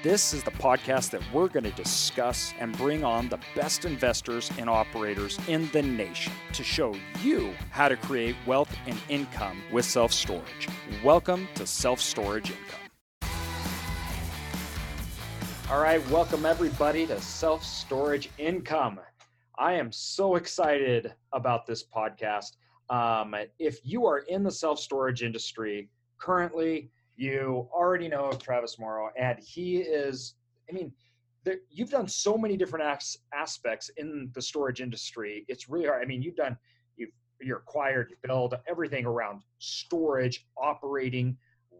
This is the podcast that we're going to discuss and bring on the best investors and operators in the nation to show you how to create wealth and income with self storage. Welcome to Self Storage Income. All right, welcome everybody to Self Storage Income. I am so excited about this podcast. Um, if you are in the self storage industry currently, you already know of Travis Morrow, and he is, I mean, there, you've done so many different as, aspects in the storage industry. It's really hard. I mean, you've done, you've, you're acquired, you build everything around storage, operating,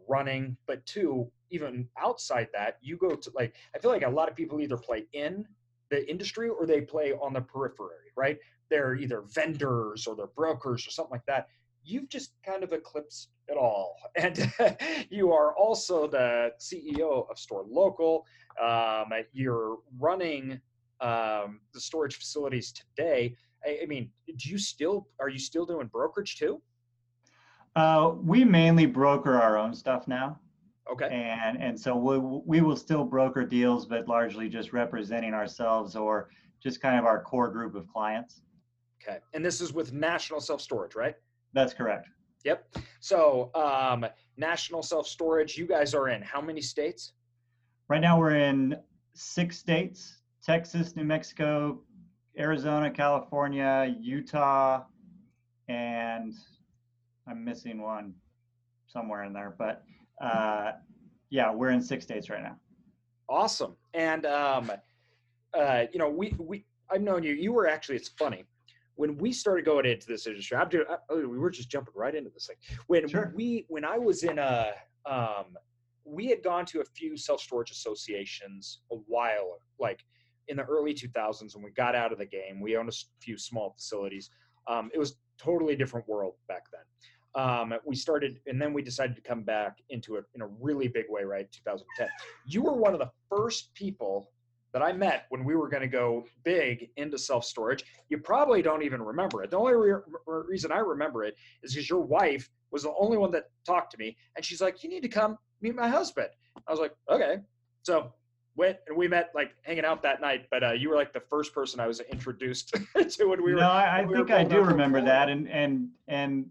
running, but two, even outside that, you go to like, I feel like a lot of people either play in the industry or they play on the periphery, right? They're either vendors or they're brokers or something like that you've just kind of eclipsed it all. And you are also the CEO of Store Local. Um, you're running um, the storage facilities today. I, I, mean, do you still are you still doing brokerage too? Uh, we mainly broker our own stuff now. Okay. And and so we we will still broker deals, but largely just representing ourselves or just kind of our core group of clients. Okay. And this is with National Self Storage, right? That's correct. Yep. So, um, national self storage, you guys are in how many states? Right now, we're in six states Texas, New Mexico, Arizona, California, Utah, and I'm missing one somewhere in there. But uh, yeah, we're in six states right now. Awesome. And, um, uh, you know, we, we, I've known you, you were actually, it's funny when we started going into this industry, I'm doing, oh, we were just jumping right into this thing. When sure. we, when I was in a, um, we had gone to a few self storage associations a while, like in the early 2000s when we got out of the game. We owned a few small facilities. Um, it was totally different world back then. Um, we started, and then we decided to come back into it in a really big way, right? 2010. You were one of the first people that I met when we were going to go big into self storage. You probably don't even remember it. The only re- reason I remember it is because your wife was the only one that talked to me, and she's like, "You need to come meet my husband." I was like, "Okay." So went and we met like hanging out that night. But uh, you were like the first person I was introduced to when we were. No, I, I we think I do remember that, and and and.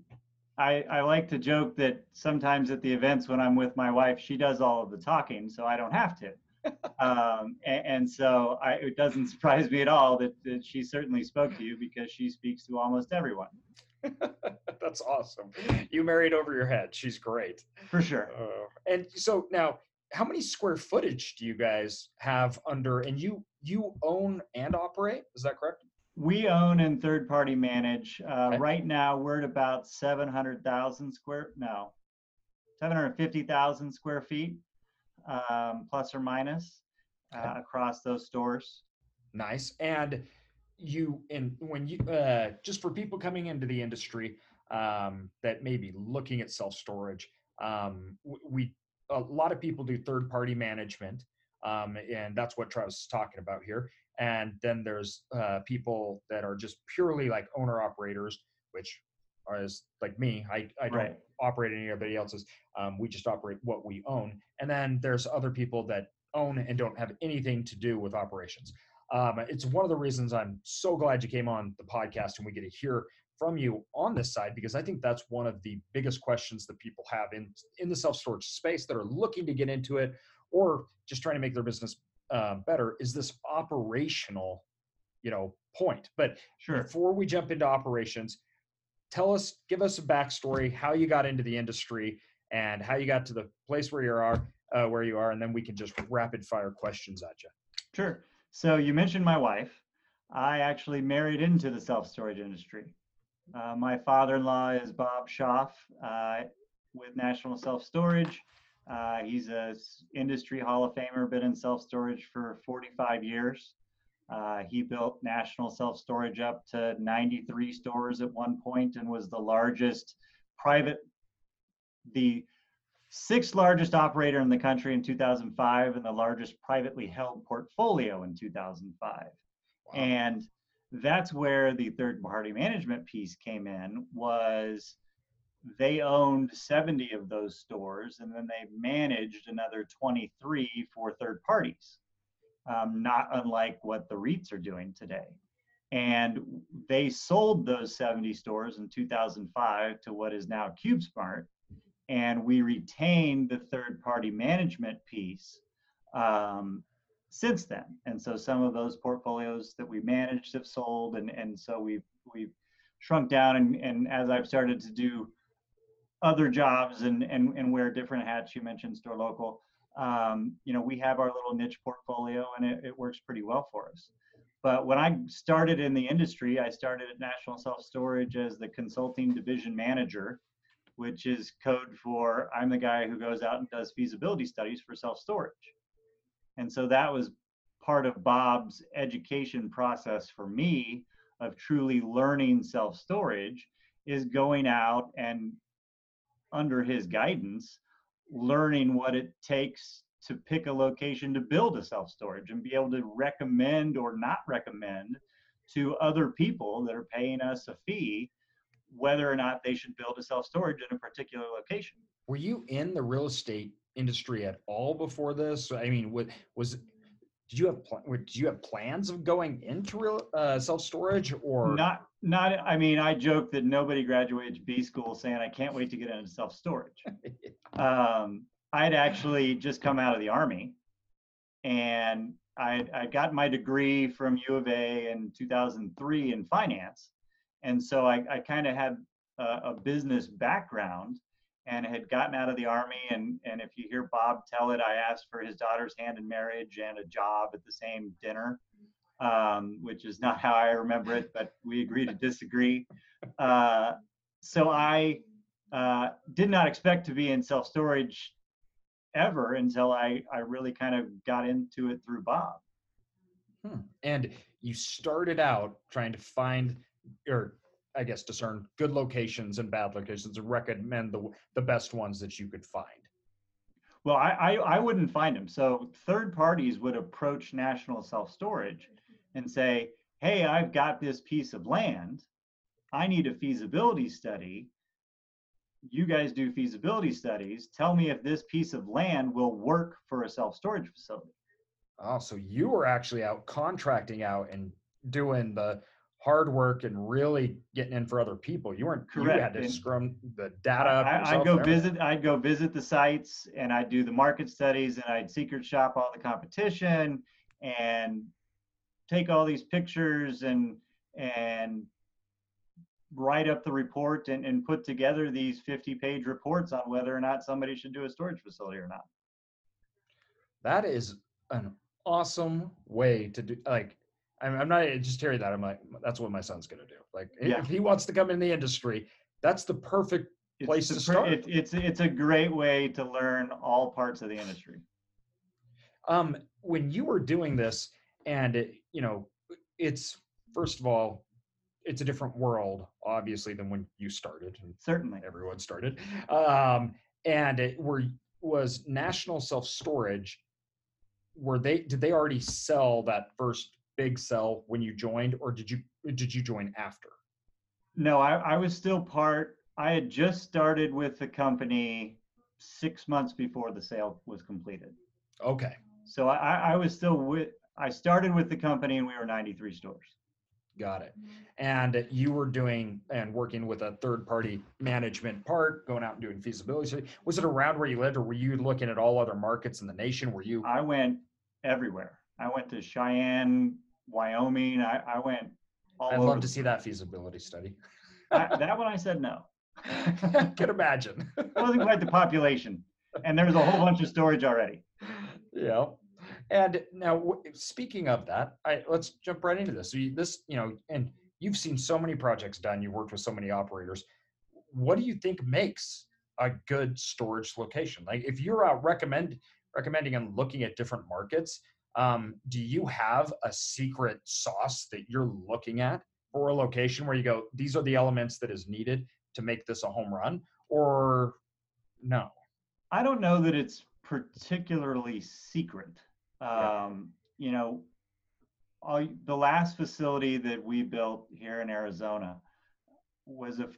I, I like to joke that sometimes at the events when I'm with my wife, she does all of the talking, so I don't have to um, and, and, so I, it doesn't surprise me at all that, that she certainly spoke to you because she speaks to almost everyone. That's awesome. You married over your head. She's great. For sure. Uh, and so now, how many square footage do you guys have under? And you you own and operate? Is that correct? We own and third party manage. Uh, okay. Right now, we're at about seven hundred thousand square. No, seven hundred fifty thousand square feet um, plus or minus uh, across those stores. Nice. And you, and when you, uh, just for people coming into the industry um, that may be looking at self storage, um, we, a lot of people do third party management. Um, and that's what Travis is talking about here. And then there's uh, people that are just purely like owner operators, which as like me, I, I don't right. operate anybody else's. Um, we just operate what we own. And then there's other people that own and don't have anything to do with operations. Um, it's one of the reasons I'm so glad you came on the podcast and we get to hear from you on this side because I think that's one of the biggest questions that people have in in the self storage space that are looking to get into it or just trying to make their business uh, better is this operational you know point but sure. before we jump into operations tell us, give us a backstory, how you got into the industry, and how you got to the place where you are, uh, where you are, and then we can just rapid fire questions at you. Sure. So you mentioned my wife. I actually married into the self storage industry. Uh, my father-in-law is Bob Schoff uh, with National Self Storage. Uh, he's a industry Hall of Famer, been in self storage for 45 years. Uh, he built National Self Storage up to 93 stores at one point and was the largest private, the sixth largest operator in the country in 2005 and the largest privately held portfolio in 2005. Wow. And that's where the third party management piece came in was they owned 70 of those stores and then they managed another 23 for third parties um, not unlike what the REITs are doing today. And they sold those 70 stores in 2005 to what is now CubeSmart. And we retained the third party management piece um, since then. And so some of those portfolios that we managed have sold. And, and so we've, we've shrunk down. And, and as I've started to do other jobs and, and, and wear different hats, you mentioned store local, um, you know, we have our little niche portfolio and it, it works pretty well for us. But when I started in the industry, I started at National Self Storage as the consulting division manager, which is code for I'm the guy who goes out and does feasibility studies for self storage. And so that was part of Bob's education process for me of truly learning self storage is going out and under his guidance learning what it takes to pick a location to build a self storage and be able to recommend or not recommend to other people that are paying us a fee whether or not they should build a self storage in a particular location. Were you in the real estate industry at all before this? I mean, what was did you have did you have plans of going into real uh, self storage or not? Not. I mean, I joke that nobody graduates B school saying I can't wait to get into self storage. um, I'd actually just come out of the army, and I I got my degree from U of A in 2003 in finance, and so I I kind of had a, a business background and had gotten out of the army. And, and if you hear Bob tell it, I asked for his daughter's hand in marriage and a job at the same dinner, um, which is not how I remember it, but we agree to disagree. Uh, so I uh, did not expect to be in self storage ever until I, I really kind of got into it through Bob. Hmm. And you started out trying to find or I guess, discern good locations and bad locations and recommend the the best ones that you could find? Well, I, I, I wouldn't find them. So third parties would approach National Self Storage and say, "Hey, I've got this piece of land. I need a feasibility study. You guys do feasibility studies. Tell me if this piece of land will work for a self storage facility." Oh, so you were actually out contracting out and doing the hard work and really getting in for other people. You weren't Correct. you had to and scrum the data up. I, would go visit I'd go visit the sites and I'd do the market studies and I'd secret shop all the competition and take all these pictures and and write up the report and, and put together these 50 page reports on whether or not somebody should do a storage facility or not. That is an awesome way to do like I'm, I'm not just hearing that. I'm like, that's what my son's going to do. Like, yeah. if he wants to come in the industry, that's the perfect place it's to start. It, it's it's a great way to learn all parts of the industry. Um, when you were doing this, and it, you know, it's first of all, it's a different world, obviously, than when you started. and Certainly, everyone started. Um, and it were was National Self Storage. Were they did they already sell that first big sell when you joined, or did you did you join after? No, I, I was still part. I had just started with the company six months before the sale was completed. Okay. So I, I was still with. I started with the company, and we were 93 stores. Got it. Mm-hmm. And you were doing and working with a third party management part, going out and doing feasibility. Was it around where you lived, or were you looking at all other markets in the nation? Were you? I went everywhere. I went to Cheyenne, Wyoming. I, I went all I'd love to see that feasibility study. I, that one I said no. Can imagine. it wasn't quite the population, and there was a whole bunch of storage already. Yeah. And now, speaking of that, I, let's jump right into this. So you, this, you know, and you've seen so many projects done. You've worked with so many operators. What do you think makes a good storage location? Like, if you're out recommend recommending and looking at different markets, Um, do you have a secret sauce that you're looking at for a location where you go, these are the elements that is needed to make this a home run, or no? I don't know that it's particularly secret. Yeah. Um, you know, all, the last facility that we built here in Arizona was a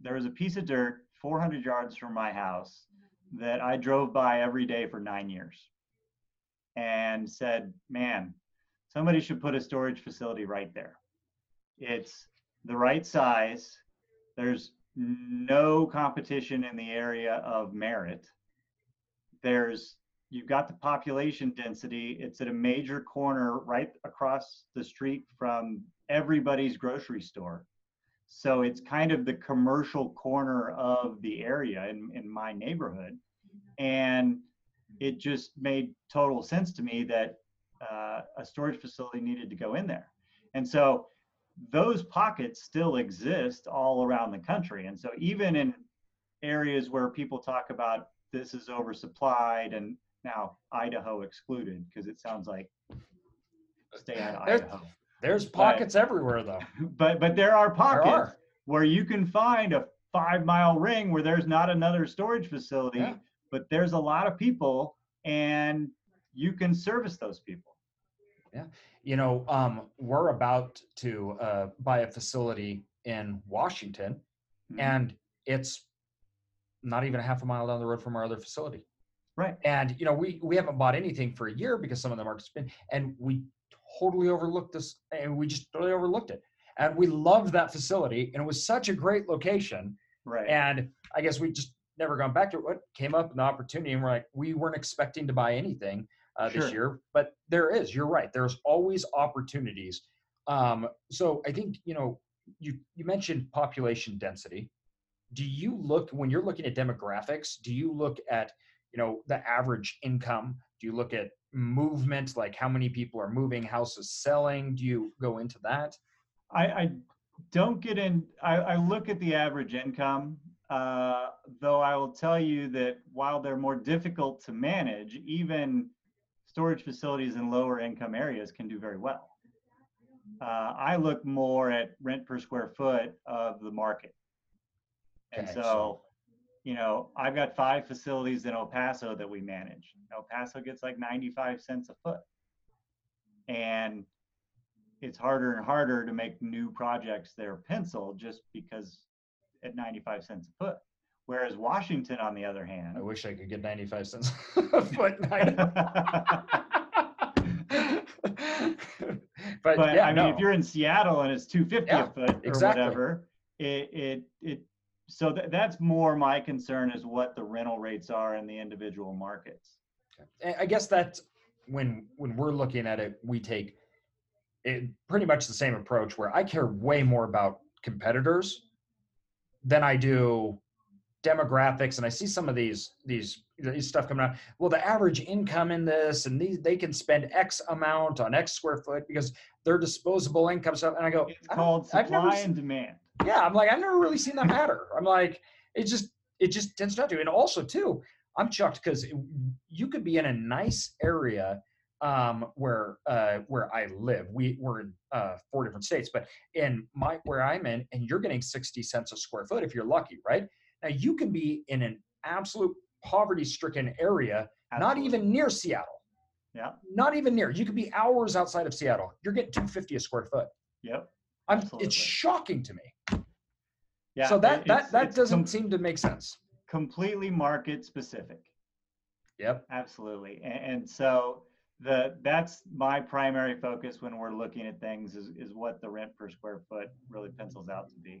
there was a piece of dirt 400 yards from my house that I drove by every day for nine years and said, man, somebody should put a storage facility right there. It's the right size. There's no competition in the area of merit. There's you've got the population density. It's at a major corner right across the street from everybody's grocery store. So it's kind of the commercial corner of the area in, in my neighborhood. And it just made total sense to me that uh, a storage facility needed to go in there. And so those pockets still exist all around the country. And so even in areas where people talk about this is oversupplied and now Idaho excluded because it sounds like stay out of There- Idaho. There's pockets everywhere though. But but there are There pockets are. where you can find a five mile ring where there's not another storage facility, Yeah. but there's a lot of people and you can service those people. Yeah, you know, um, we're about to uh, buy a facility in Washington, Mhm. and it's not even a half a mile down the road from our other facility. Right. And you know, we we haven't bought anything for a year because some of the market's been, and we totally overlooked this, and we just totally overlooked it. And we loved that facility, and it was such a great location. Right. And I guess we just never gone back to it. What came up an opportunity, and we're like, we weren't expecting to buy anything uh, this year, but there is. You're right. There's always opportunities. Um, so I think you know, you you mentioned population density. Do you look when you're looking at demographics? Do you look at you know the average income? Do you look at movement, like how many people are moving, houses selling? Do you go into that? I, I don't get in. I, I look at the average income, uh, though I will tell you that while they're more difficult to manage, even storage facilities in lower income areas can do very well. Uh, I look more at rent per square foot of the market. And Okay, so, so- you know, I've got five facilities in El Paso that we manage. El Paso gets like 95 cents a foot. And it's harder and harder to make new projects there pencil just because at 95 cents a foot. Whereas Washington, on the other hand, I wish I could get 95 cents a foot. and I don't. but, but yeah, I mean, no. if you're in Seattle and it's 250 Yeah, a foot or exactly. whatever, it it it. So th- that's more my concern is what the rental rates are in the individual markets. I- I guess that when when we're looking at it, we take it pretty much the same approach where I care way more about competitors than I do demographics. And I see some of these these these stuff coming out. Well, the average income in this, and these they can spend X amount on X square foot because their disposable income stuff. And I go, It's I called supply and demand. Yeah i'm like i've never really seen that matter i'm like it just it just tends not to. And also too i'm chucked because you could be in a nice area um where uh where i live. We we're in uh four different states but in my where i'm in and you're getting 60 cents a square foot if you're lucky right? Now you can be in an absolute poverty stricken area not even near seattle. Yeah. not even near. You could be hours outside of seattle. You're getting 250 a square foot. Yep. I'm Absolutely. it's shocking to me Yeah. so that that that doesn't seem to make sense. completely market specific. Yep. Absolutely. And, and so the that's my primary focus when we're looking at things is, is what the rent per square foot really pencils out to be.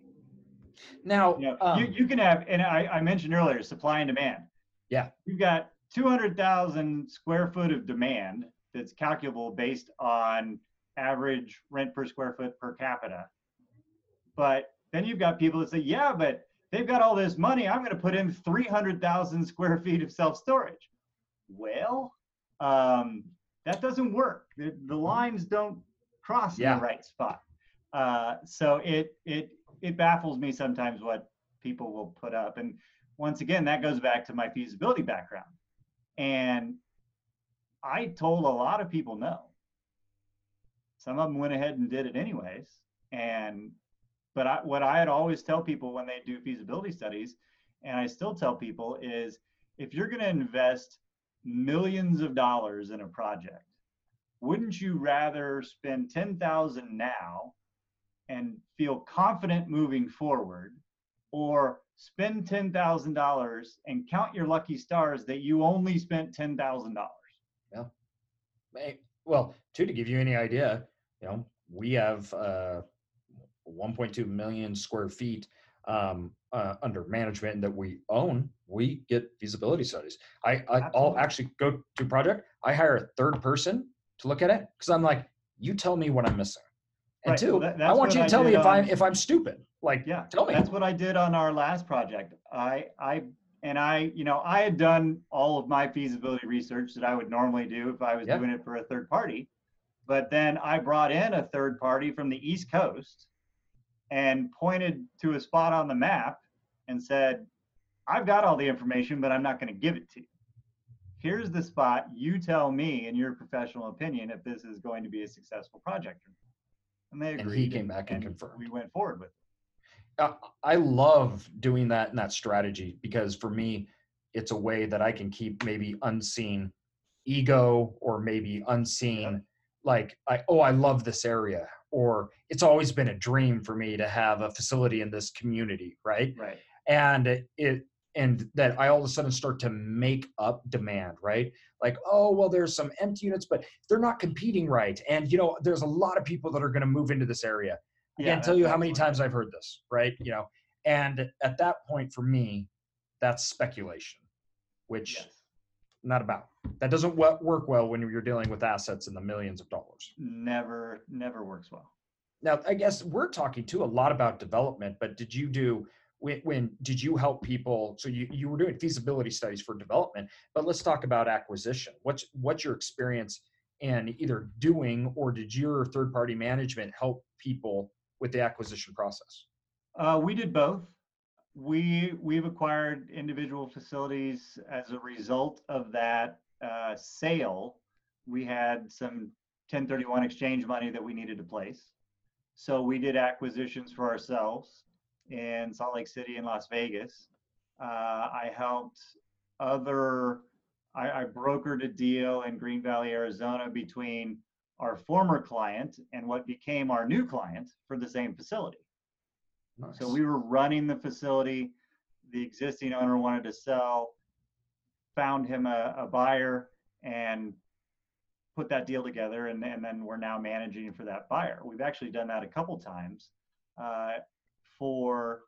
Now, You know, um, you, you can have, and I, I mentioned earlier, supply and demand. Yeah. You've got 200,000 square foot of demand that's calculable based on average rent per square foot per capita. But then you've got people that say, yeah, but they've got all this money. I'm going to put in 300,000 square feet of self storage. Well, um, that doesn't work. The, the lines don't cross in the right spot. Uh, so it it it baffles me sometimes what people will put up. And once again, that goes back to my feasibility background. And I told a lot of people no. Some of them went ahead and did it anyways. And but I, what I had always tell people when they do feasibility studies, and I still tell people is if you're going to invest millions of dollars in a project, wouldn't you rather spend 10,000 now and feel confident moving forward or spend $10,000 and count your lucky stars that you only spent $10,000? Yeah. Well, too, to give you any idea, you know, we have uh, 1.2 million square feet um, uh, under management that we own, we get feasibility studies. I, I will actually go to project. I hire a third person to look at it because I'm like, you tell me what I'm missing, and right. two, that, I want you to I tell me if I'm if I'm stupid. Like, yeah, tell me. That's what I did on our last project. I I and I, you know, I had done all of my feasibility research that I would normally do if I was yep. doing it for a third party. But then I brought in a third party from the East Coast and pointed to a spot on the map and said, I've got all the information, but I'm not going to give it to you. Here's the spot. You tell me, in your professional opinion, if this is going to be a successful project. And they agreed. And he came back and, and confirmed. We went forward with it. Uh, I love doing that and that strategy because for me, it's a way that I can keep maybe unseen ego or maybe unseen. Like I oh I love this area or it's always been a dream for me to have a facility in this community, right? Right. And it and that I all of a sudden start to make up demand, right? Like, oh, well, there's some empty units, but they're not competing right. And you know, there's a lot of people that are going to move into this area. I yeah, can't tell you how many times I've heard this, right? You know, and at that point for me, that's speculation, which yes. Not about. That doesn't work well when you're dealing with assets in the millions of dollars. Never, never works well. Now, I guess we're talking too a lot about development, but did you do when, when did you help people? So you, you were doing feasibility studies for development, but let's talk about acquisition. What's what's your experience in either doing or did your third party management help people with the acquisition process? Uh, we did both. We we've acquired individual facilities as a result of that uh, sale. We had some 1031 exchange money that we needed to place. So we did acquisitions for ourselves in Salt Lake City and Las Vegas. Uh, I helped other, I, I brokered a deal in Green Valley, Arizona between our former client and what became our new client for the same facility. Nice. So we were running the facility. The existing owner wanted to sell, found him a, a buyer, and put that deal together. And, and then we're now managing for that buyer. We've actually done that a couple times. Uh, for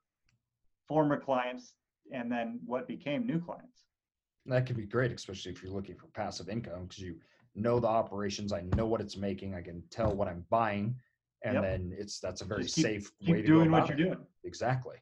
former clients and then what became new clients. That could be great, especially if you're looking for passive income because you know the operations. I know what it's making. I can tell what I'm buying, and yep. then it's that's a very keep, safe keep way to doing go what you're it. doing. Exactly.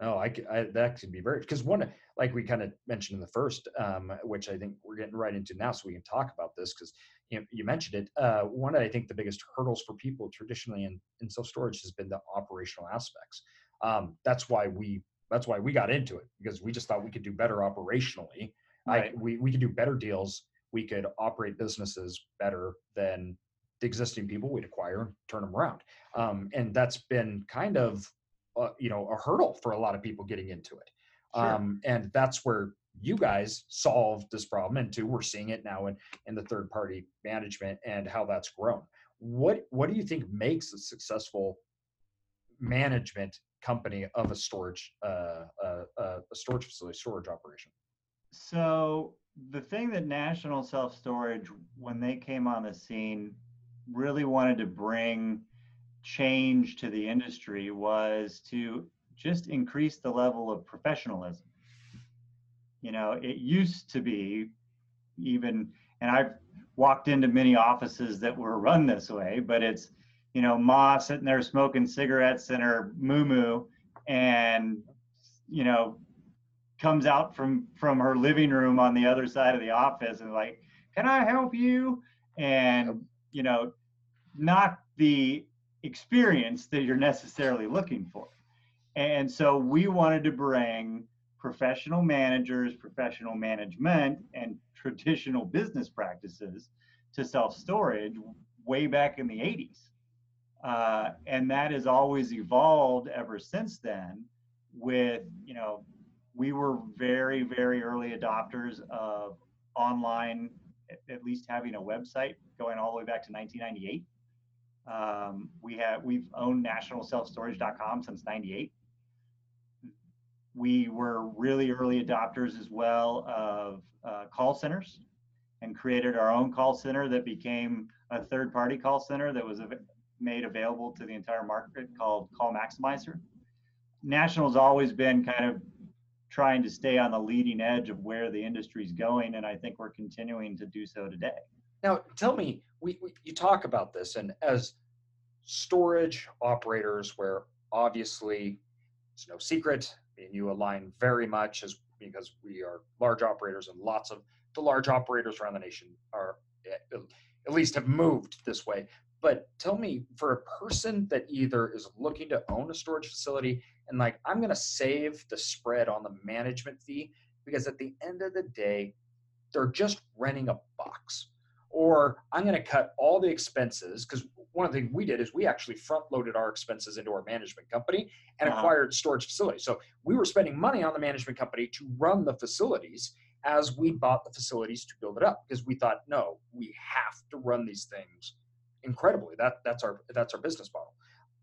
No, I, I that could be very because one like we kind of mentioned in the first, um, which I think we're getting right into now, so we can talk about this because you, know, you mentioned it. Uh, one, I think the biggest hurdles for people traditionally in, in self storage has been the operational aspects. Um, that's why we that's why we got into it because we just thought we could do better operationally. Right. I, we we could do better deals. We could operate businesses better than the existing people we'd acquire, and turn them around. Um, and that's been kind of uh, you know a hurdle for a lot of people getting into it. Sure. Um, and that's where you guys solved this problem and two we're seeing it now in, in the third party management and how that's grown what what do you think makes a successful management company of a storage uh, uh, uh, a storage facility storage operation so the thing that national self storage when they came on the scene really wanted to bring change to the industry was to just increase the level of professionalism you know, it used to be even, and I've walked into many offices that were run this way, but it's, you know, Ma sitting there smoking cigarettes in her moo moo and, you know, comes out from from her living room on the other side of the office and like, can I help you? And, you know, not the experience that you're necessarily looking for. And so we wanted to bring professional managers, professional management, and traditional business practices to self storage way back in the 80s. Uh, and that has always evolved ever since then with, you know, we were very, very early adopters of online, at least having a website going all the way back to 1998. Um, we have we've owned nationalselfstorage.com since 98 we were really early adopters as well of uh, call centers and created our own call center that became a third party call center that was made available to the entire market called Call Maximizer. National's always been kind of trying to stay on the leading edge of where the industry is going, and I think we're continuing to do so today. Now, tell me, we, we you talk about this, and as storage operators, where obviously it's no secret and you align very much as because we are large operators and lots of the large operators around the nation are at least have moved this way. But tell me, for a person that either is looking to own a storage facility and like, I'm going to save the spread on the management fee because at the end of the day, they're just renting a box. Or I'm going to cut all the expenses because one of the things we did is we actually front loaded our expenses into our management company and uh-huh. acquired storage facilities. So we were spending money on the management company to run the facilities as we bought the facilities to build it up because we thought, no, we have to run these things incredibly. That that's our that's our business model.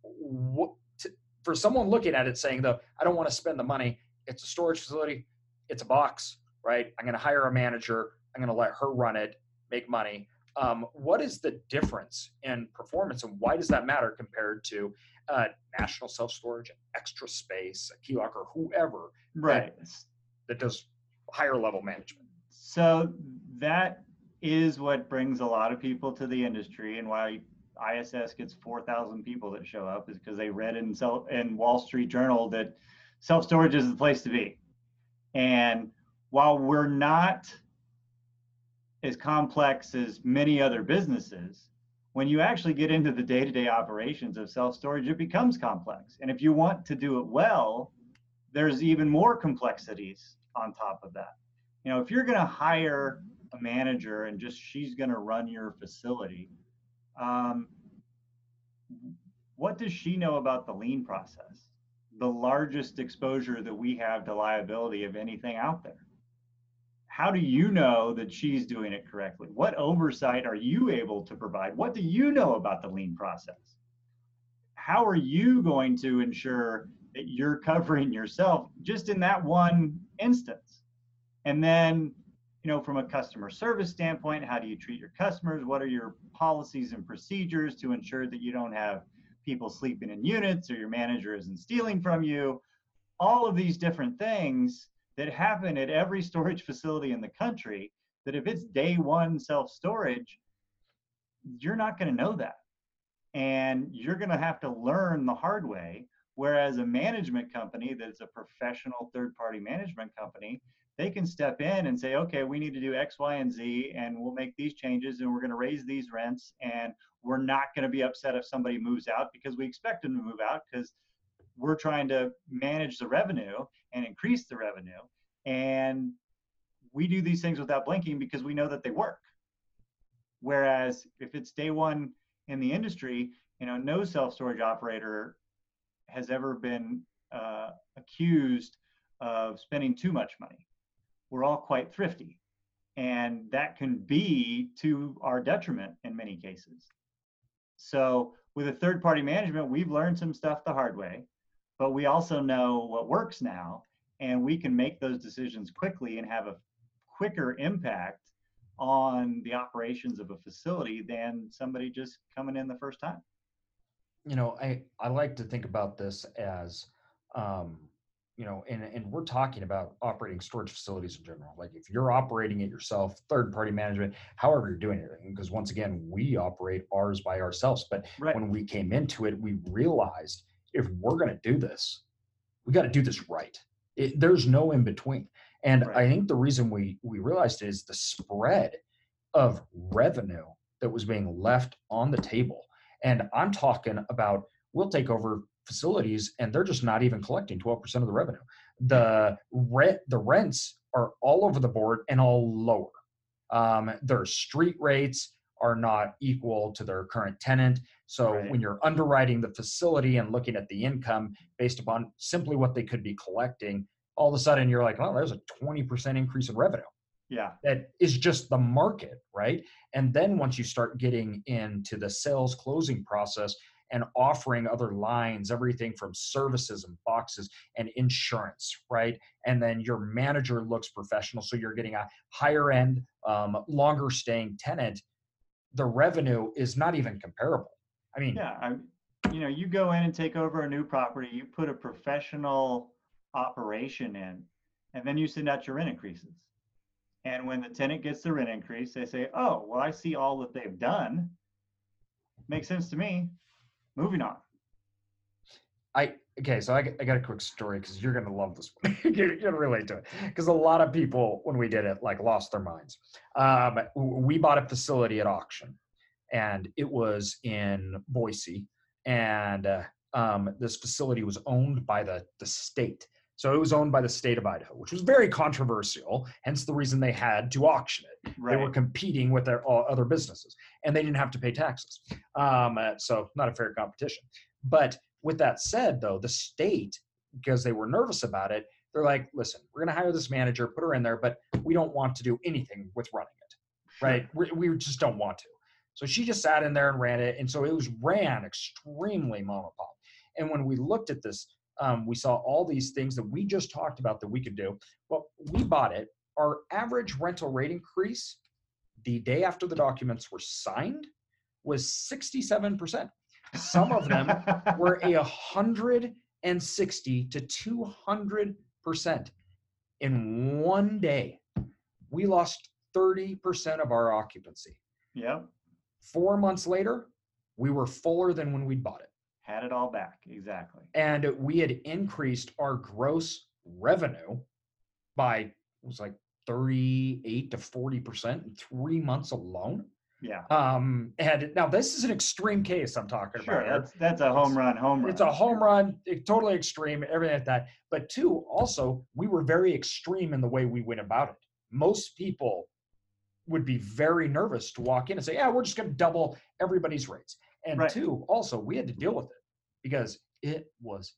What, to, for someone looking at it saying though, I don't want to spend the money. It's a storage facility. It's a box, right? I'm going to hire a manager. I'm going to let her run it, make money um, what is the difference in performance and why does that matter compared to uh, national self storage, extra space, a key locker, whoever right. that, that does higher level management? So that is what brings a lot of people to the industry and why ISS gets 4,000 people that show up is because they read in, in Wall Street Journal that self storage is the place to be. And while we're not as complex as many other businesses, when you actually get into the day to day operations of self storage, it becomes complex. And if you want to do it well, there's even more complexities on top of that. You know, if you're going to hire a manager and just she's going to run your facility, um, what does she know about the lien process? The largest exposure that we have to liability of anything out there how do you know that she's doing it correctly? What oversight are you able to provide? What do you know about the lien process? How are you going to ensure that you're covering yourself just in that one instance? And then, you know, from a customer service standpoint, how do you treat your customers? What are your policies and procedures to ensure that you don't have people sleeping in units or your manager isn't stealing from you? All of these different things that happen at every storage facility in the country that if it's day one self storage, you're not going to know that. And you're going to have to learn the hard way. Whereas a management company that's a professional third party management company, they can step in and say, okay, we need to do X, Y, and Z, and we'll make these changes and we're going to raise these rents. And we're not going to be upset if somebody moves out because we expect them to move out because we're trying to manage the revenue and increase the revenue. And we do these things without blinking because we know that they work. Whereas if it's day one in the industry, you know, no self storage operator has ever been uh, accused of spending too much money. We're all quite thrifty. And that can be to our detriment in many cases. So, with a third party management, we've learned some stuff the hard way but we also know what works now and we can make those decisions quickly and have a quicker impact on the operations of a facility than somebody just coming in the first time. You know i i like to think about this as um you know and and we're talking about operating storage facilities in general. Like if you're operating it yourself third party management however you're doing it because once again we operate ours by ourselves. But right. when we came into it we realized if we're going to do this, we got to do this right. It, there's no in between. And right. I think the reason we we realized is the spread of revenue that was being left on the table. And I'm talking about we'll take over facilities and they're just not even collecting 12% of the revenue. The rent, the rents are all over the board and all lower. Um, their street rates are not equal to their current tenant. So Right. when you're underwriting the facility and looking at the income based upon simply what they could be collecting, all of a sudden you're like, oh, there's a 20% increase in revenue Yeah. that is just the market, right? And then once you start getting into the sales closing process and offering other lines, everything from services and boxes and insurance, right? And then your manager looks professional, so you're getting a higher end, um, longer staying tenant. The revenue is not even comparable. I mean, Yeah. I, you know, you go in and take over a new property, you put a professional operation in, and then you send out your rent increases. And when the tenant gets the rent increase, they say, oh, well, I see all that they've done. Makes sense to me. Moving on. I okay, so I, I got a quick story because you're gonna love this one. you're gonna relate to it because a lot of people when we did it like lost their minds. Um, we bought a facility at auction, and it was in Boise, and uh, um, this facility was owned by the the state. So it was owned by the state of Idaho, which was very controversial. Hence the reason they had to auction it Right. they were competing with their all other businesses and they didn't have to pay taxes um, uh, so not a fair competition but with that said though the state because they were nervous about it they're like listen we're going to hire this manager put her in there but we don't want to do anything with running it Sure. right we, we just don't want to so she just sat in there and ran it and so it was ran extremely mom and pop and when we looked at this um, we saw all these things that we just talked about that we could do well we bought it our average rental rate increase the day after the documents were signed was 67%. Some of them were a 160 to 200% in one day. We lost 30% of our occupancy. Yep. Four months later, we were fuller than when we bought it. Had it all back. Exactly. And we had increased our gross revenue by, it was like 38 to 40% in three months alone. Yeah. Um, and now this is an extreme case I'm talking Sure. about. here. That's that's a home run. Home run. It's a home run, totally extreme, everything like that. But two, also, we were very extreme in the way we went about it. Most people would be very nervous to walk in and say, "Yeah, we're just going to double everybody's rates." And Right. two, also, we had to deal with it because it was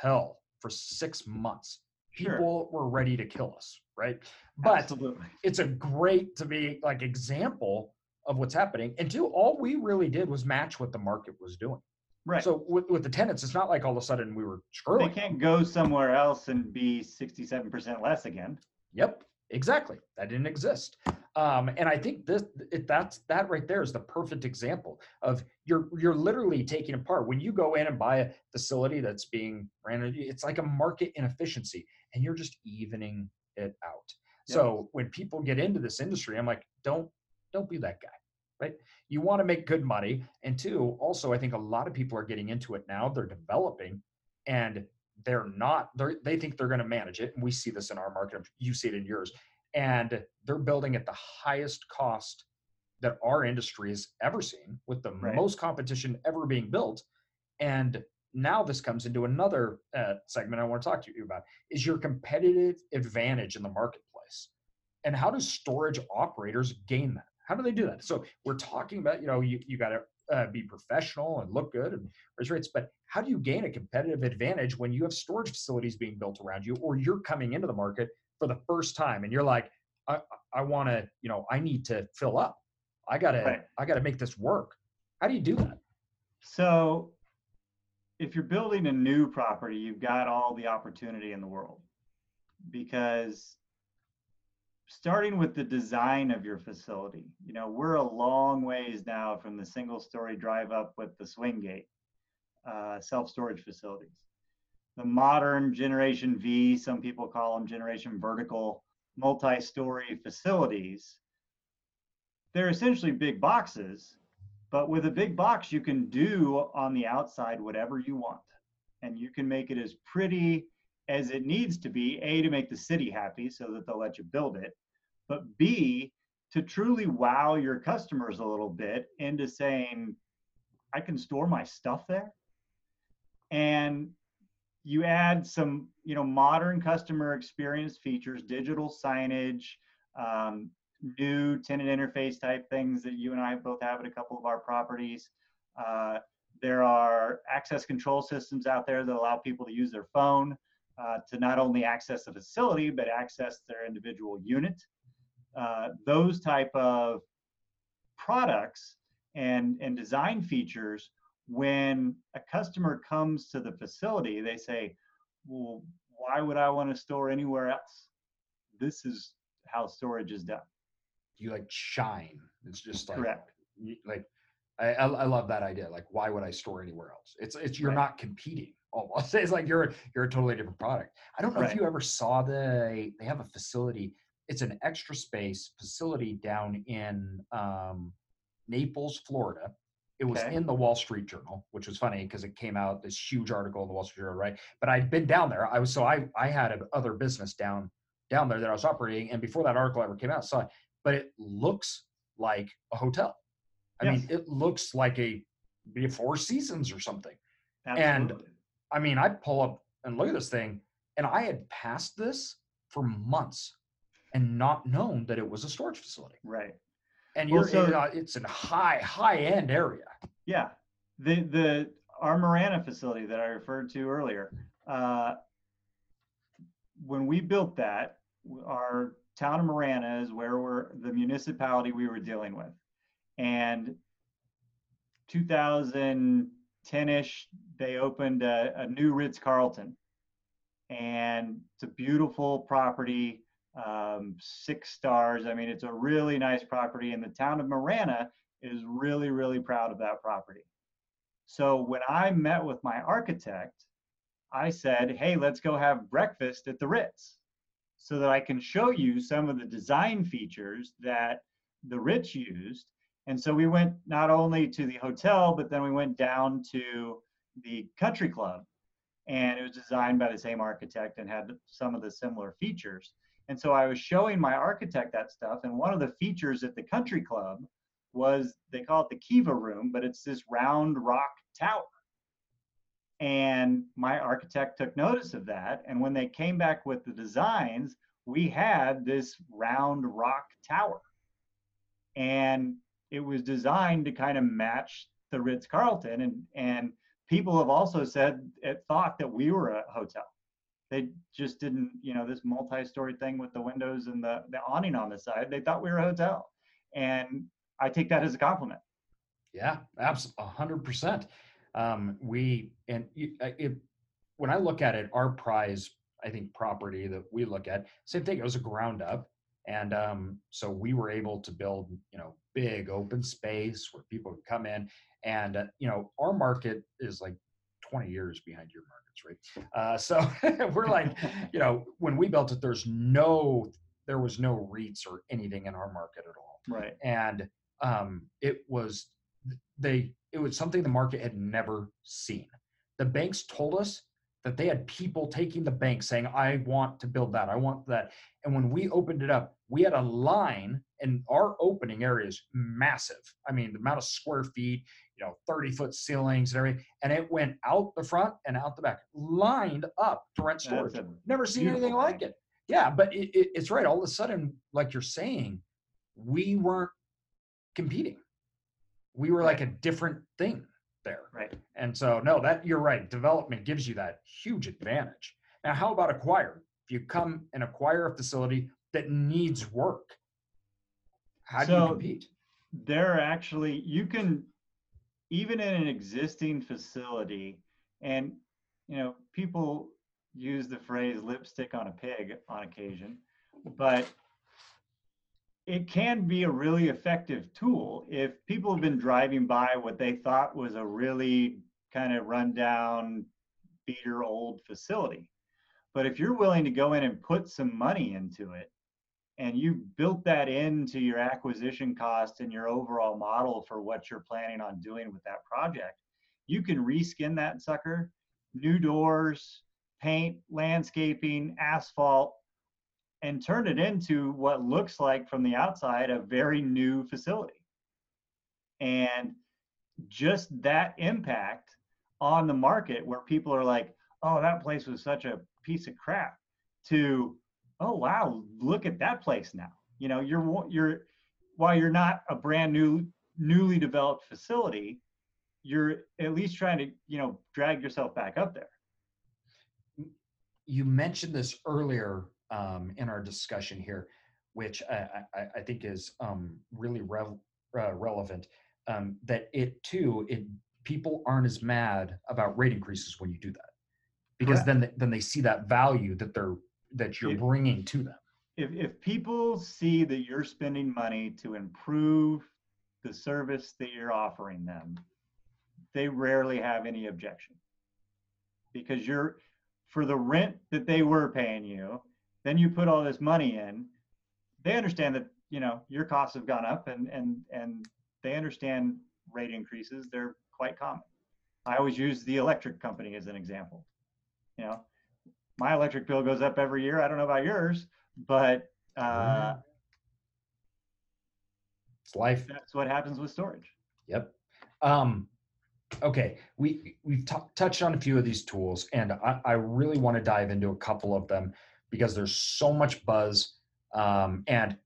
hell for six months. Sure. People were ready to kill us, right? But Absolutely. it's a great to be like example of what's happening. And two, all we really did was match what the market was doing. Right. So with, with the tenants, it's not like all of a sudden we were screwing. they can't go somewhere else and be 67% less again. Yep, exactly. That didn't exist. Um, and I think this it, that's that right there is the perfect example of you're you're literally taking apart when you go in and buy a facility that's being ran. It's like a market inefficiency, and you're just evening it out. Yep. So when people get into this industry, I'm like, don't don't be that guy, right? You want to make good money, and two, also I think a lot of people are getting into it now. They're developing, and they're not. They they think they're going to manage it, and we see this in our market. You see it in yours, and they're building at the highest cost that our industry has ever seen, with the Right. most competition ever being built, and now this comes into another uh, segment I want to talk to you about is your competitive advantage in the marketplace. And how do storage operators gain that? How do they do that? So we're talking about, you know, you, you got to uh, be professional and look good and raise rates, but how do you gain a competitive advantage when you have storage facilities being built around you or you're coming into the market for the first time and you're like, I, I want to, you know, I need to fill up. I gotta, Right. I gotta make this work. How do you do that? So if you're building a new property, you've got all the opportunity in the world because starting with the design of your facility, you know, we're a long ways now from the single story drive up with the swing gate, uh, self storage facilities. The modern Generation V, some people call them Generation Vertical, multi story facilities, they're essentially big boxes, but with a big box, you can do on the outside whatever you want. And you can make it as pretty as it needs to be, A, to make the city happy so that they'll let you build it, but B, to truly wow your customers a little bit into saying, I can store my stuff there. and you add some you know modern customer experience features digital signage um, new tenant interface type things that you and i both have at a couple of our properties uh, there are access control systems out there that allow people to use their phone uh, to not only access the facility but access their individual unit uh, those type of products and and design features when a customer comes to the facility, they say, well, why would I want to store anywhere else? This is how storage is done. You like shine. It's just like, Correct. like, I, I, love that idea. Like, why would I store anywhere else? It's, it's, you're Right. not competing almost. It's like you're, you're a totally different product. I don't know if you ever saw the, they have a facility. It's an extra space facility down in, um, Naples, Florida. It was Okay. in the Wall Street Journal, which was funny because it came out this huge article in the Wall Street Journal, right? But I'd been down there. I was so I I had a other business down down there that I was operating, and before that article ever came out, saw it. But it looks like a hotel. I mean, it looks like a be a Four Seasons or something. And- Absolutely. I mean, I pull up and look at this thing, and I had passed this for months and not known that it was a storage facility. right. And you're so- in a, it's a high high end area. Yeah. The the our Marana facility that I referred to earlier, uh, when we built that, our town of Marana is where we're the municipality we were dealing with. And 2010-ish, they opened a, a new Ritz Carlton. And it's a beautiful property, um, six stars. I mean, it's a really nice property. And the town of Marana is really, really proud of that property. So when I met with my architect, I said, hey, let's go have breakfast at the Ritz so that I can show you some of the design features that the Ritz used. And so we went not only to the hotel, but then we went down to the country club. And it was designed by the same architect and had some of the similar features. And so I was showing my architect that stuff. And one of the features at the country club was they call it the Kiva room, but it's this round rock tower. And my architect took notice of that. And when they came back with the designs, we had this round rock tower. And it was designed to kind of match the Ritz Carlton. And, and people have also said, it thought that we were a hotel. They just didn't, you know, this multi story thing with the windows and the, the awning on the side, they thought we were a hotel. And I take that as a compliment. Yeah, absolutely, hundred percent. Um, we and it, when I look at it, our prize, I think, property that we look at, same thing. It was a ground up, and um, so we were able to build, you know, big open space where people could come in, and uh, you know, our market is like twenty years behind your markets, right? Uh, so we're like, you know, when we built it, there's no, there was no REITs or anything in our market at all Right. and um, it was they it was something the market had never seen. The banks told us that they had people taking the bank saying, "I want to build that. I want that." And when we opened it up, we had a line, and our opening area is massive. I mean, the amount of square feet, you know, thirty foot ceilings and everything, and it went out the front and out the back, lined up to rent storage. Never seen anything beautiful like it. Yeah, but it, it, it's right. All of a sudden, like you're saying, we weren't competing. We were like a different thing there. right. And so, no, that you're right. Development gives you that huge advantage. Now, how about acquire? If you come and acquire a facility that needs work, how do you compete? there are actually you can even in an existing facility and you know people use the phrase lipstick on a pig on occasion but it can be a really effective tool if people have been driving by what they thought was a really kind of rundown beater old facility but if you're willing to go in and put some money into it and you built that into your acquisition cost and your overall model for what you're planning on doing with that project, you can reskin that sucker, new doors, paint, landscaping, asphalt, and turn it into what looks like from the outside a very new facility. And just that impact on the market where people are like, oh, that place was such a piece of crap, to, oh, wow, look at that place now. You know, you're, you're, while you're not a brand new, newly developed facility, you're at least trying to, you know, drag yourself back up there. You mentioned this earlier um, in our discussion here, which I, I, I think is um, really rev, uh, relevant. Um, that it too, it people aren't as mad about rate increases when you do that, because Correct. then they, then they see that value that they're that you're If- bringing to them. If, if people see that you're spending money to improve the service that you're offering them, they rarely have any objection. Because you're, for the rent that they were paying you, then you put all this money in, they understand that, you know, your costs have gone up and, and, and they understand rate increases. They're quite common. I always use the electric company as an example. You know, my electric bill goes up every year. I don't know about yours, but uh, It's life. that's what happens with storage. Yep. Um, okay, we we've t- touched on a few of these tools, and I, I really want to dive into a couple of them because there's so much buzz. Um, and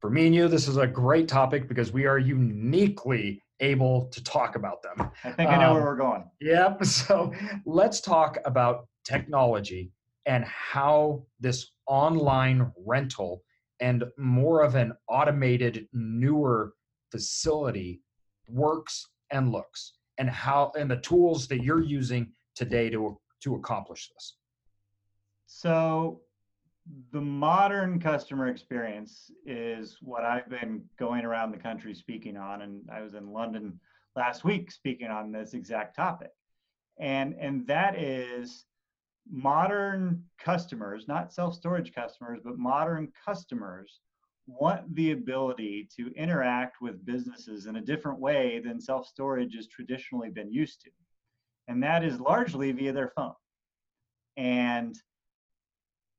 for me and you, this is a great topic because we are uniquely able to talk about them. I think I know where Um, we're going. Yep. So let's talk about technology and how this online rental and more of an automated, newer facility works and looks and how and the tools that you're using today to to accomplish this. So the modern customer experience is what I've been going around the country speaking on, and I was in London last week speaking on this exact topic. And and that is modern customers, not self-storage customers, but modern customers want the ability to interact with businesses in a different way than self-storage has traditionally been used to. And that is largely via their phone. And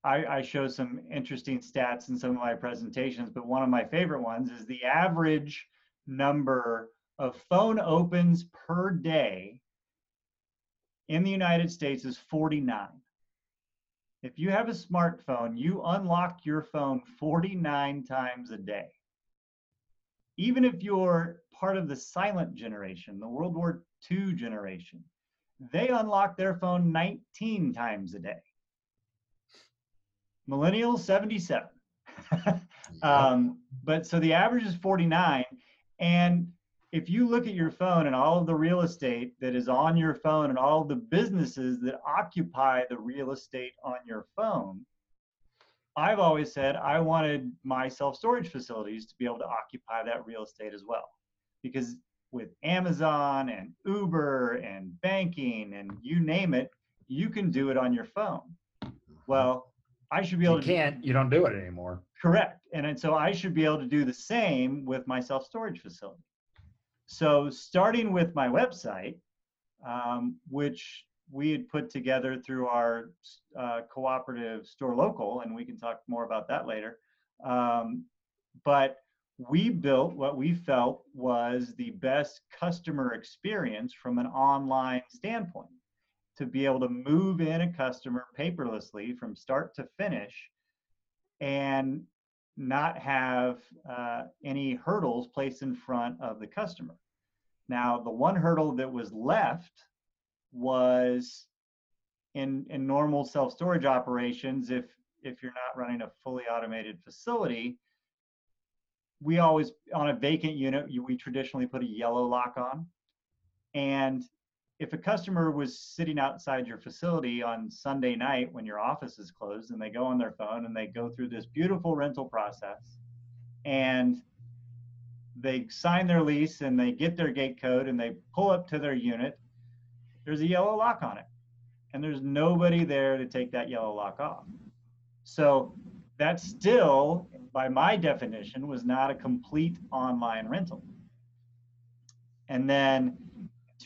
I, I show some interesting stats in some of my presentations, but one of my favorite ones is the average number of phone opens per day in the United States is 49. If you have a smartphone, you unlock your phone 49 times a day. Even if you're part of the silent generation, the World War II generation, they unlock their phone 19 times a day. Millennials, 77. um, but so the average is 49. And if you look at your phone and all of the real estate that is on your phone and all of the businesses that occupy the real estate on your phone, I've always said I wanted my self storage facilities to be able to occupy that real estate as well. Because with Amazon and Uber and banking and you name it, you can do it on your phone. Well, I should be able you to can't, you don't do it anymore. Correct. And, and so I should be able to do the same with my self storage facility. So, starting with my website, um, which we had put together through our uh, cooperative store local, and we can talk more about that later. Um, but we built what we felt was the best customer experience from an online standpoint to be able to move in a customer paperlessly from start to finish and not have uh, any hurdles placed in front of the customer. Now, the one hurdle that was left was in, in normal self-storage operations, if, if you're not running a fully automated facility, we always, on a vacant unit, we traditionally put a yellow lock on. And if a customer was sitting outside your facility on Sunday night when your office is closed and they go on their phone and they go through this beautiful rental process and they sign their lease and they get their gate code and they pull up to their unit, there's a yellow lock on it. And there's nobody there to take that yellow lock off. So that still, by my definition, was not a complete online rental. And then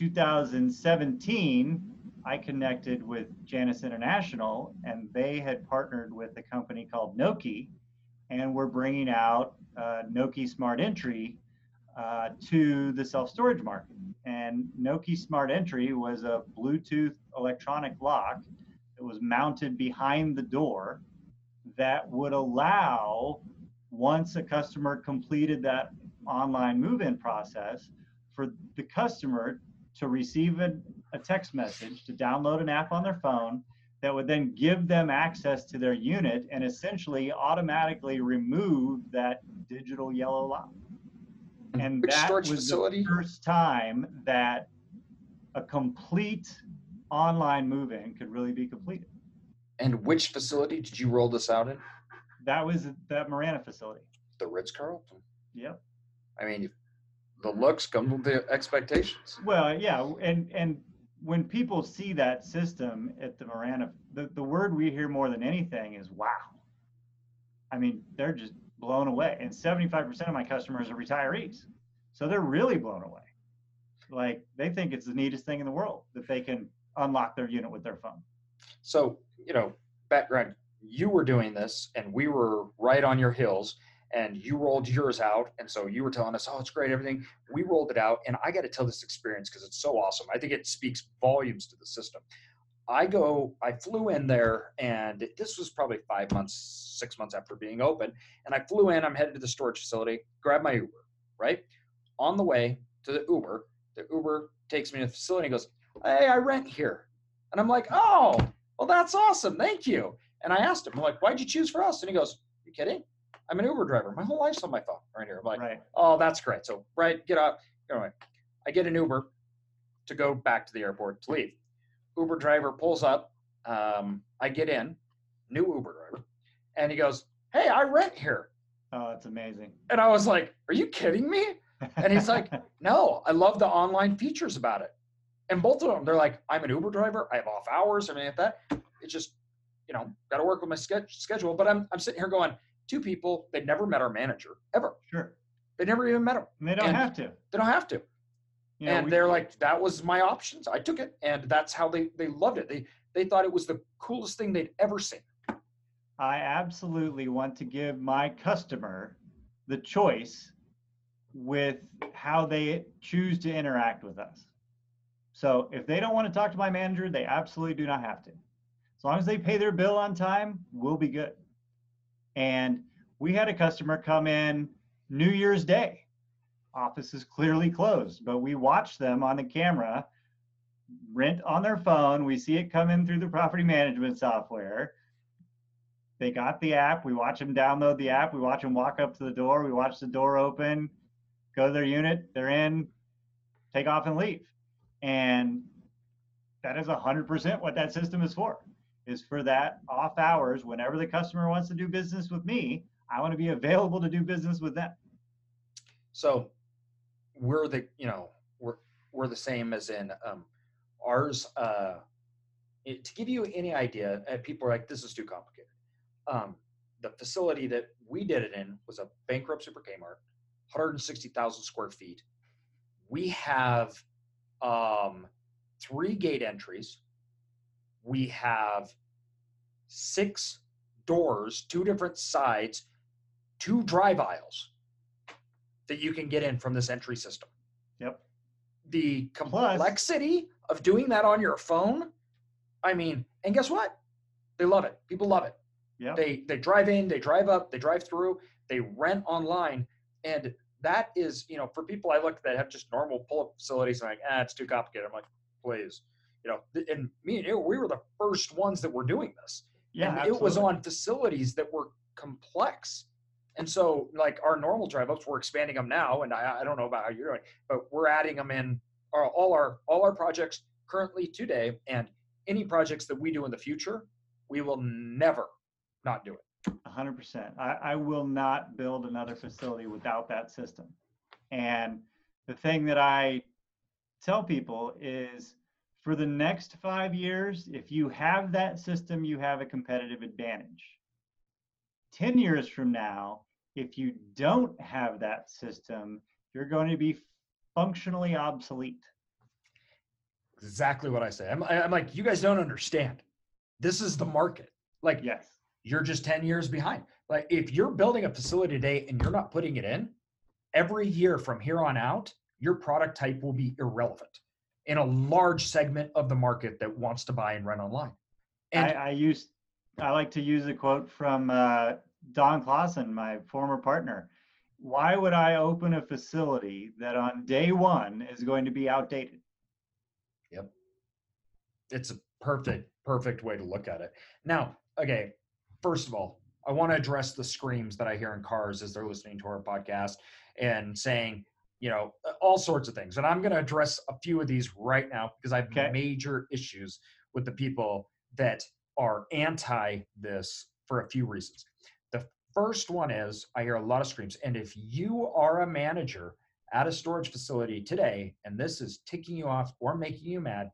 2017, I connected with Janus International, and they had partnered with a company called Noki, and we're bringing out uh, Noki Smart Entry uh, to the self storage market. And Noki Smart Entry was a Bluetooth electronic lock that was mounted behind the door that would allow, once a customer completed that online move in process, for the customer to receive a, a text message, to download an app on their phone that would then give them access to their unit and essentially automatically remove that digital yellow line. And Which that was facility? the first time that a complete online move-in could really be completed. And which facility did you roll this out in? That was that Marana facility. The Ritz Carlton. Yep. I mean, the mm-hmm. looks come with the expectations. Well, yeah, and and when people see that system at the Marana, the, the word we hear more than anything is wow. I mean, they're just blown away. And 75% of my customers are retirees. So they're really blown away. Like they think it's the neatest thing in the world that they can unlock their unit with their phone. So, you know, background, you were doing this and we were right on your heels and you rolled yours out. And so you were telling us, oh, it's great, everything. We rolled it out. And I got to tell this experience because it's so awesome. I think it speaks volumes to the system. I go, I flew in there and this was probably five months, six months after being open. And I flew in, I'm headed to the storage facility, grab my Uber, right? On the way to the Uber, the Uber takes me to the facility and goes, Hey, I rent here. And I'm like, Oh, well, that's awesome. Thank you. And I asked him, I'm like, why'd you choose for us? And he goes, You kidding? I'm an Uber driver. My whole life's on my phone right here. I'm like, right. Oh, that's great. So, right, get up. Anyway, I get an Uber to go back to the airport to leave. Uber driver pulls up. Um, I get in, new Uber driver, and he goes, Hey, I rent here. Oh, that's amazing. And I was like, Are you kidding me? And he's like, No, I love the online features about it. And both of them, they're like, I'm an Uber driver. I have off hours, everything like that. It's just, you know, got to work with my ske- schedule. But I'm, I'm sitting here going, two people, they've never met our manager ever. sure. They never even met him. And they don't And- have to. They don't have to. You know, and we- they're like, that was my options. I took it. And that's how they, they loved it. They, they thought it was the coolest thing they'd ever seen. I absolutely want to give my customer the choice with how they choose to interact with us. So if they don't want to talk to my manager, they absolutely do not have to. As long as they pay their bill on time, we'll be good. And we had a customer come in New Year's Day. Office is clearly closed, but we watched them on the camera rent on their phone. We see it come in through the property management software they got the app. We watch them download the app. We watch them walk up to the door. We watch the door open, go to their unit. They're in, take off and leave. And that is 100% what that system is for, is for that off hours. Whenever the customer wants to do business with me, I want to be available to do business with them. So we're the, you know, we're, we're the same as in um, ours. Uh, it, to give you any idea, uh, people are like, this is too complicated. Um, the facility that we did it in was a bankrupt Super Kmart, 160,000 square feet. We have um, three gate entries. We have six doors, two different sides, two drive aisles that you can get in from this entry system. Yep. The Plus- complexity of doing that on your phone, I mean, and guess what? They love it. People love it. Yep. They they drive in, they drive up, they drive through, they rent online, and that is, you know, for people I look that have just normal pull-up facilities, and like, ah, it's too complicated. I'm like, please, you know, and me and you, we were the first ones that were doing this yeah. and it was on facilities that were complex. And so, like our normal drive ups, we're expanding them now, and I, I don't know about how you're doing, but we're adding them in our, all our all our projects currently today, and any projects that we do in the future, we will never not do it. Hundred percent. I, I will not build another facility without that system. And the thing that I tell people is for the next five years, if you have that system, you have a competitive advantage. 10 years from now, if you don't have that system, you're going to be functionally obsolete. Exactly what I say. I'm, I'm like, you guys don't understand. This is the market. Like, Yes. you're just 10 years behind. Like, if you're building a facility today and you're not putting it in, every year from here on out, your product type will be irrelevant in a large segment of the market that wants to buy and rent online. And I, I use I like to use a quote from uh, Don Clausen, my former partner. Why would I open a facility that on day one is going to be outdated? Yep. It's a perfect, perfect way to look at it. Now, okay, first of all, I want to address the screams that I hear in cars as they're listening to our podcast and saying, you know, all sorts of things. And I'm going to address a few of these right now because I have Okay. major issues with the people that are anti this for a few reasons. The first one is I hear a lot of screams. And if you are a manager at a storage facility today and this is ticking you off or making you mad,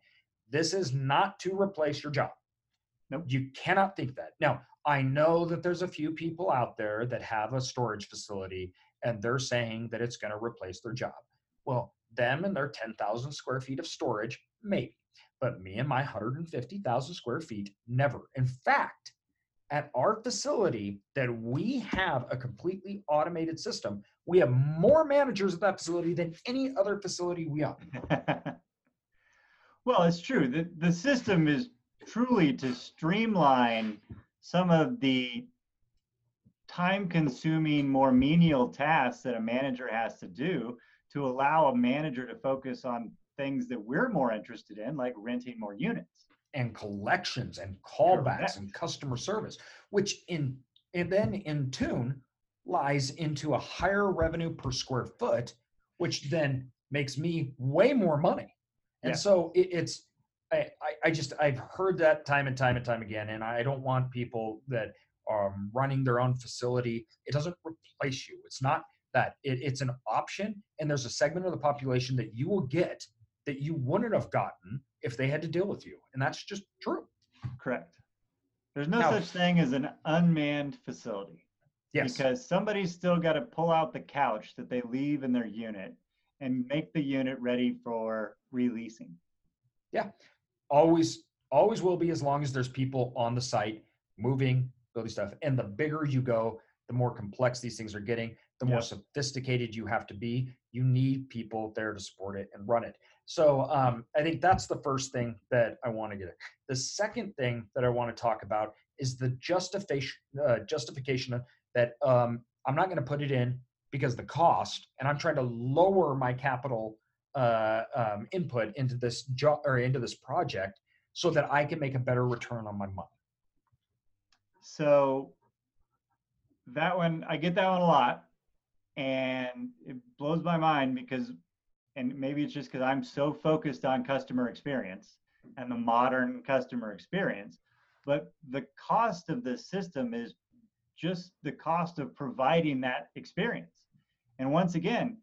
this is not to replace your job. Nope. You cannot think that. Now, I know that there's a few people out there that have a storage facility and they're saying that it's going to replace their job. Well, them and their 10,000 square feet of storage, maybe. But me and my 150,000 square feet, never. In fact, at our facility that we have a completely automated system, we have more managers at that facility than any other facility we own. well, it's true. The, the system is truly to streamline some of the time consuming, more menial tasks that a manager has to do to allow a manager to focus on things that we're more interested in, like renting more units. and collections and callbacks Correct. and customer service, which in and then in tune lies into a higher revenue per square foot, which then makes me way more money. And Yeah. so it, it's I, I I just I've heard that time and time and time again, and I don't want people that are running their own facility. It doesn't replace you. It's not that. It, it's an option, and there's a segment of the population that you will get that you wouldn't have gotten if they had to deal with you, and that's just true. Correct. There's no Now- such thing as an unmanned facility. Yes. because somebody's still got to pull out the couch that they leave in their unit and make the unit ready for releasing. Yeah. Always always will be as long as there's people on the site moving stuff and the bigger you go the more complex these things are getting the more sophisticated you have to be you need people there to support it and run it so um, i think that's the first thing that i want to get at. the second thing that i want to talk about is the justification uh, justification that um, i'm not going to put it in because the cost and i'm trying to lower my capital uh, um, input into this job or into this project so that I can make a better return on my money. So that one, I get that one a lot. And it blows my mind because, and maybe it's just because I'm so focused on customer experience and the modern customer experience, but the cost of the system is just the cost of providing that experience. And once again,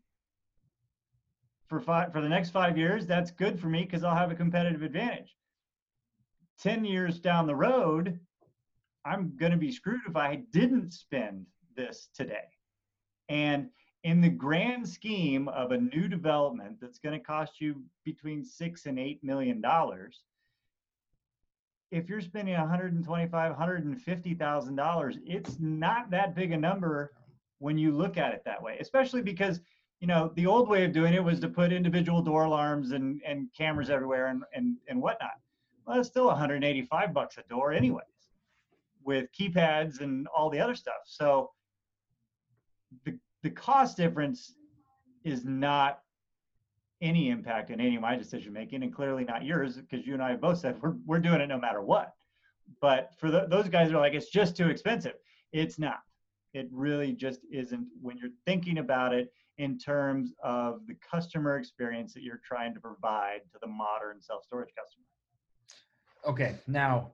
for five, for the next five years, that's good for me because I'll have a competitive advantage. 10 years down the road, I'm going to be screwed if I didn't spend this today. And in the grand scheme of a new development that's going to cost you between six and eight million dollars, if you're spending 125, 150 thousand dollars, it's not that big a number when you look at it that way. Especially because you know the old way of doing it was to put individual door alarms and and cameras everywhere and and and whatnot. Well, it's still 185 bucks a door, anyways, with keypads and all the other stuff. So the the cost difference is not any impact in any of my decision making, and clearly not yours, because you and I have both said we're we're doing it no matter what. But for the, those guys are like, it's just too expensive. It's not. It really just isn't when you're thinking about it in terms of the customer experience that you're trying to provide to the modern self storage customer. Okay, now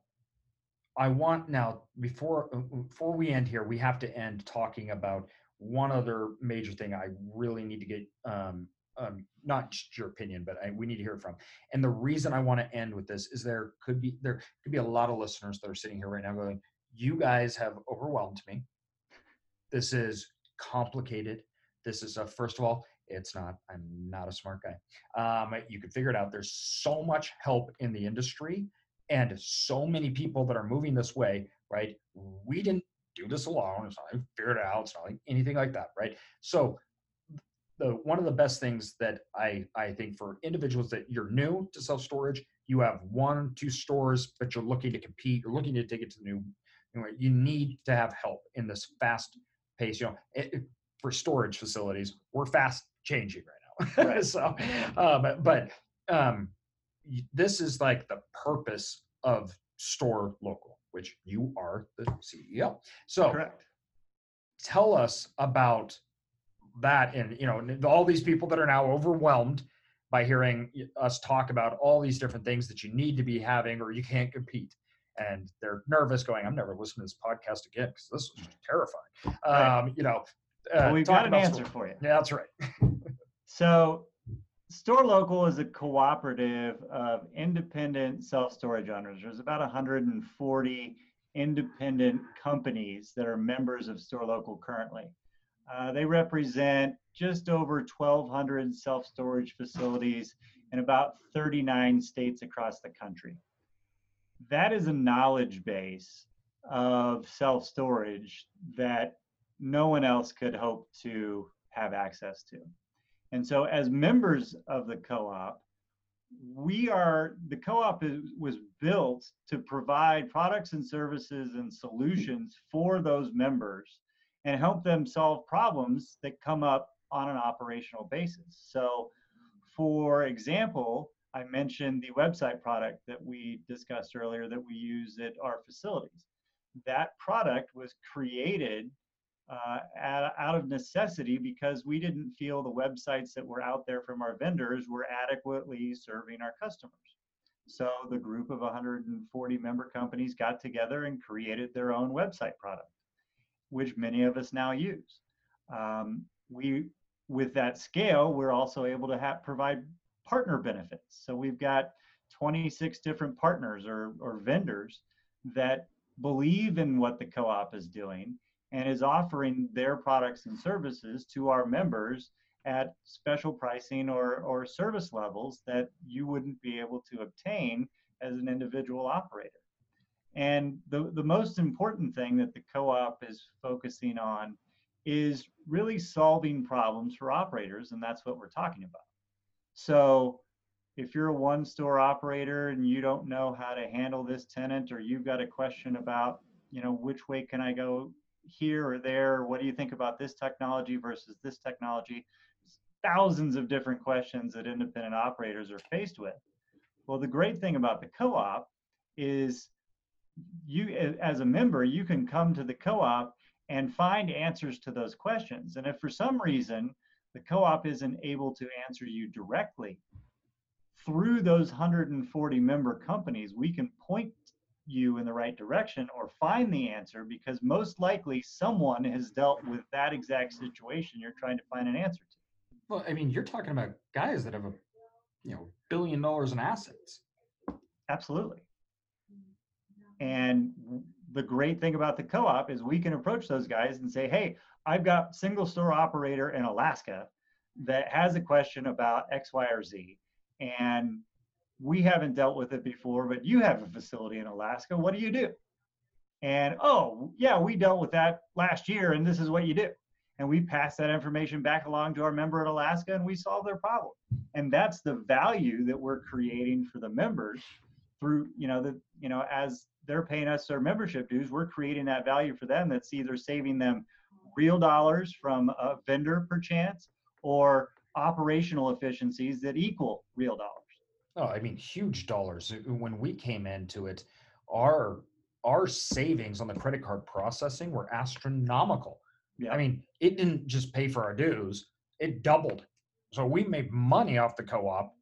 I want now before uh, before we end here, we have to end talking about one other major thing I really need to get um, um, not just your opinion, but I, we need to hear from. And the reason I want to end with this is there could be there could be a lot of listeners that are sitting here right now going, "You guys have overwhelmed me. This is complicated. This is a first of all, it's not. I'm not a smart guy. Um, you can figure it out. There's so much help in the industry." And so many people that are moving this way, right? We didn't do this alone. It's not like figured it out. It's not like anything like that, right? So the one of the best things that I I think for individuals that you're new to self storage, you have one two stores, but you're looking to compete, you're looking to take it to the new. You, know, you need to have help in this fast pace. You know, it, it, for storage facilities, we're fast changing right now. Right. so, um, but um, this is like the purpose of store local, which you are the CEO. So, Correct. tell us about that and you know all these people that are now overwhelmed by hearing us talk about all these different things that you need to be having or you can't compete and they're nervous going i'm never listening to this podcast again because this is terrifying right. um, you know uh, well, we've got an answer for you yeah that's right so store local is a cooperative of independent self-storage owners there's about 140 independent companies that are members of store local currently uh, they represent just over 1,200 self storage facilities in about 39 states across the country. That is a knowledge base of self storage that no one else could hope to have access to. And so, as members of the co op, we are the co-op was built to provide products and services and solutions for those members and help them solve problems that come up on an operational basis. So, for example, I mentioned the website product that we discussed earlier that we use at our facilities. That product was created uh, out of necessity because we didn't feel the websites that were out there from our vendors were adequately serving our customers. So the group of 140 member companies got together and created their own website product which many of us now use. Um, we, with that scale, we're also able to have, provide partner benefits. So we've got 26 different partners or, or vendors that believe in what the co-op is doing and is offering their products and services to our members at special pricing or, or service levels that you wouldn't be able to obtain as an individual operator. And the, the most important thing that the co-op is focusing on is really solving problems for operators, and that's what we're talking about. So if you're a one store operator and you don't know how to handle this tenant, or you've got a question about, you know, which way can I go here or there? What do you think about this technology versus this technology? Thousands of different questions that independent operators are faced with. Well, the great thing about the co op is you as a member you can come to the co-op and find answers to those questions and if for some reason the co-op isn't able to answer you directly through those 140 member companies we can point you in the right direction or find the answer because most likely someone has dealt with that exact situation you're trying to find an answer to well i mean you're talking about guys that have a you know billion dollars in assets absolutely and the great thing about the co-op is we can approach those guys and say, hey, I've got single store operator in Alaska that has a question about X, Y, or Z. And we haven't dealt with it before, but you have a facility in Alaska. What do you do? And oh, yeah, we dealt with that last year, and this is what you do. And we pass that information back along to our member in Alaska, and we solve their problem. And that's the value that we're creating for the members through, you know, the, you know, as they're paying us their membership dues, we're creating that value for them that's either saving them real dollars from a vendor perchance or operational efficiencies that equal real dollars. Oh, I mean, huge dollars. When we came into it, our our savings on the credit card processing were astronomical. Yeah. I mean, it didn't just pay for our dues; it doubled. So we made money off the co-op.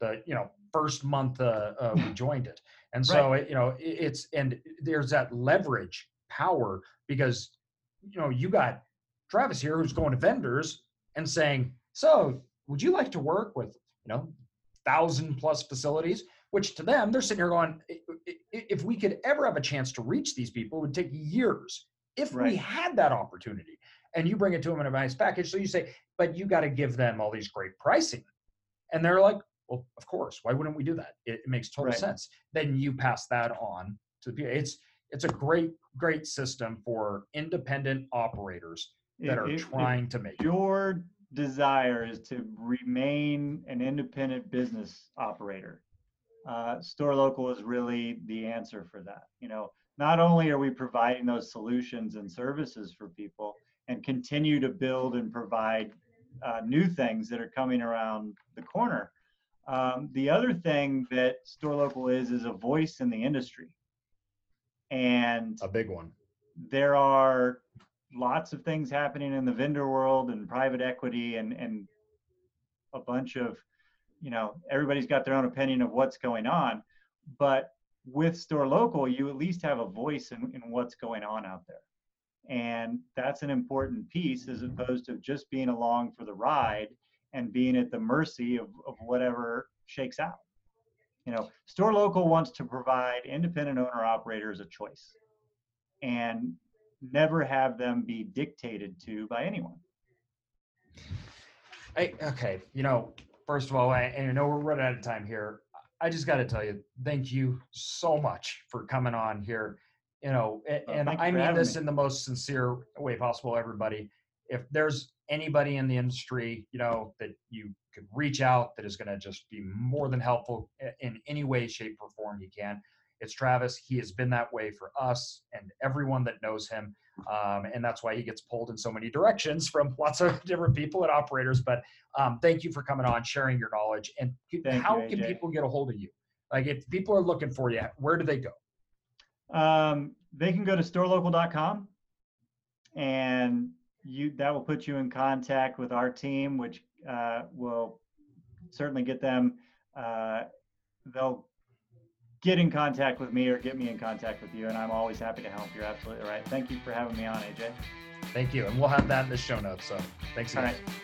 The you know first month uh, uh, we joined it, and so right. it, you know it, it's and there's that leverage power because you know you got Travis here who's going to vendors and saying, so would you like to work with you know thousand plus facilities? Which to them they're sitting here going, if we could ever have a chance to reach these people, it would take years if right. we had that opportunity. And you bring it to them in a nice package. So you say, but you got to give them all these great pricing. And they're like, well, of course. Why wouldn't we do that? It, it makes total right. sense. Then you pass that on to the people. It's it's a great great system for independent operators that are trying to make your desire is to remain an independent business operator. Uh, store local is really the answer for that. You know, not only are we providing those solutions and services for people and continue to build and provide uh, new things that are coming around the corner. Um, the other thing that store local is is a voice in the industry, and A big one. there are lots of things happening in the vendor world and private equity and and a bunch of you know everybody's got their own opinion of what's going on. But with store local you at least have a voice in, in what's going on out there. And that's an important piece as opposed to just being along for the ride and being at the mercy of, of whatever shakes out. You know store local wants to provide independent owner operators a choice. And never have them be dictated to by anyone. I, okay, you know, first of all, I, and I know we're running out of time here. I just got to tell you, thank you so much for coming on here. You know, and, Oh, and I mean this me. in the most sincere way possible, everybody. If there's anybody in the industry, you know, that you could reach out that is going to just be more than helpful in any way, shape, or form you can, it's Travis. He has been that way for us and everyone that knows him. Um, and that's why he gets pulled in so many directions from lots of different people and operators. But um, thank you for coming on, sharing your knowledge. And Thank how you, can people get a hold of you? Like, if people are looking for you, where do they go? Um, they can go to storelocal.com and you that will put you in contact with our team, which uh, will certainly get them. Uh, they'll get in contact with me or get me in contact with you, and I'm always happy to help. You're absolutely right. Thank you for having me on, AJ. Thank you. And we'll have that in the show notes. So thanks All again. right.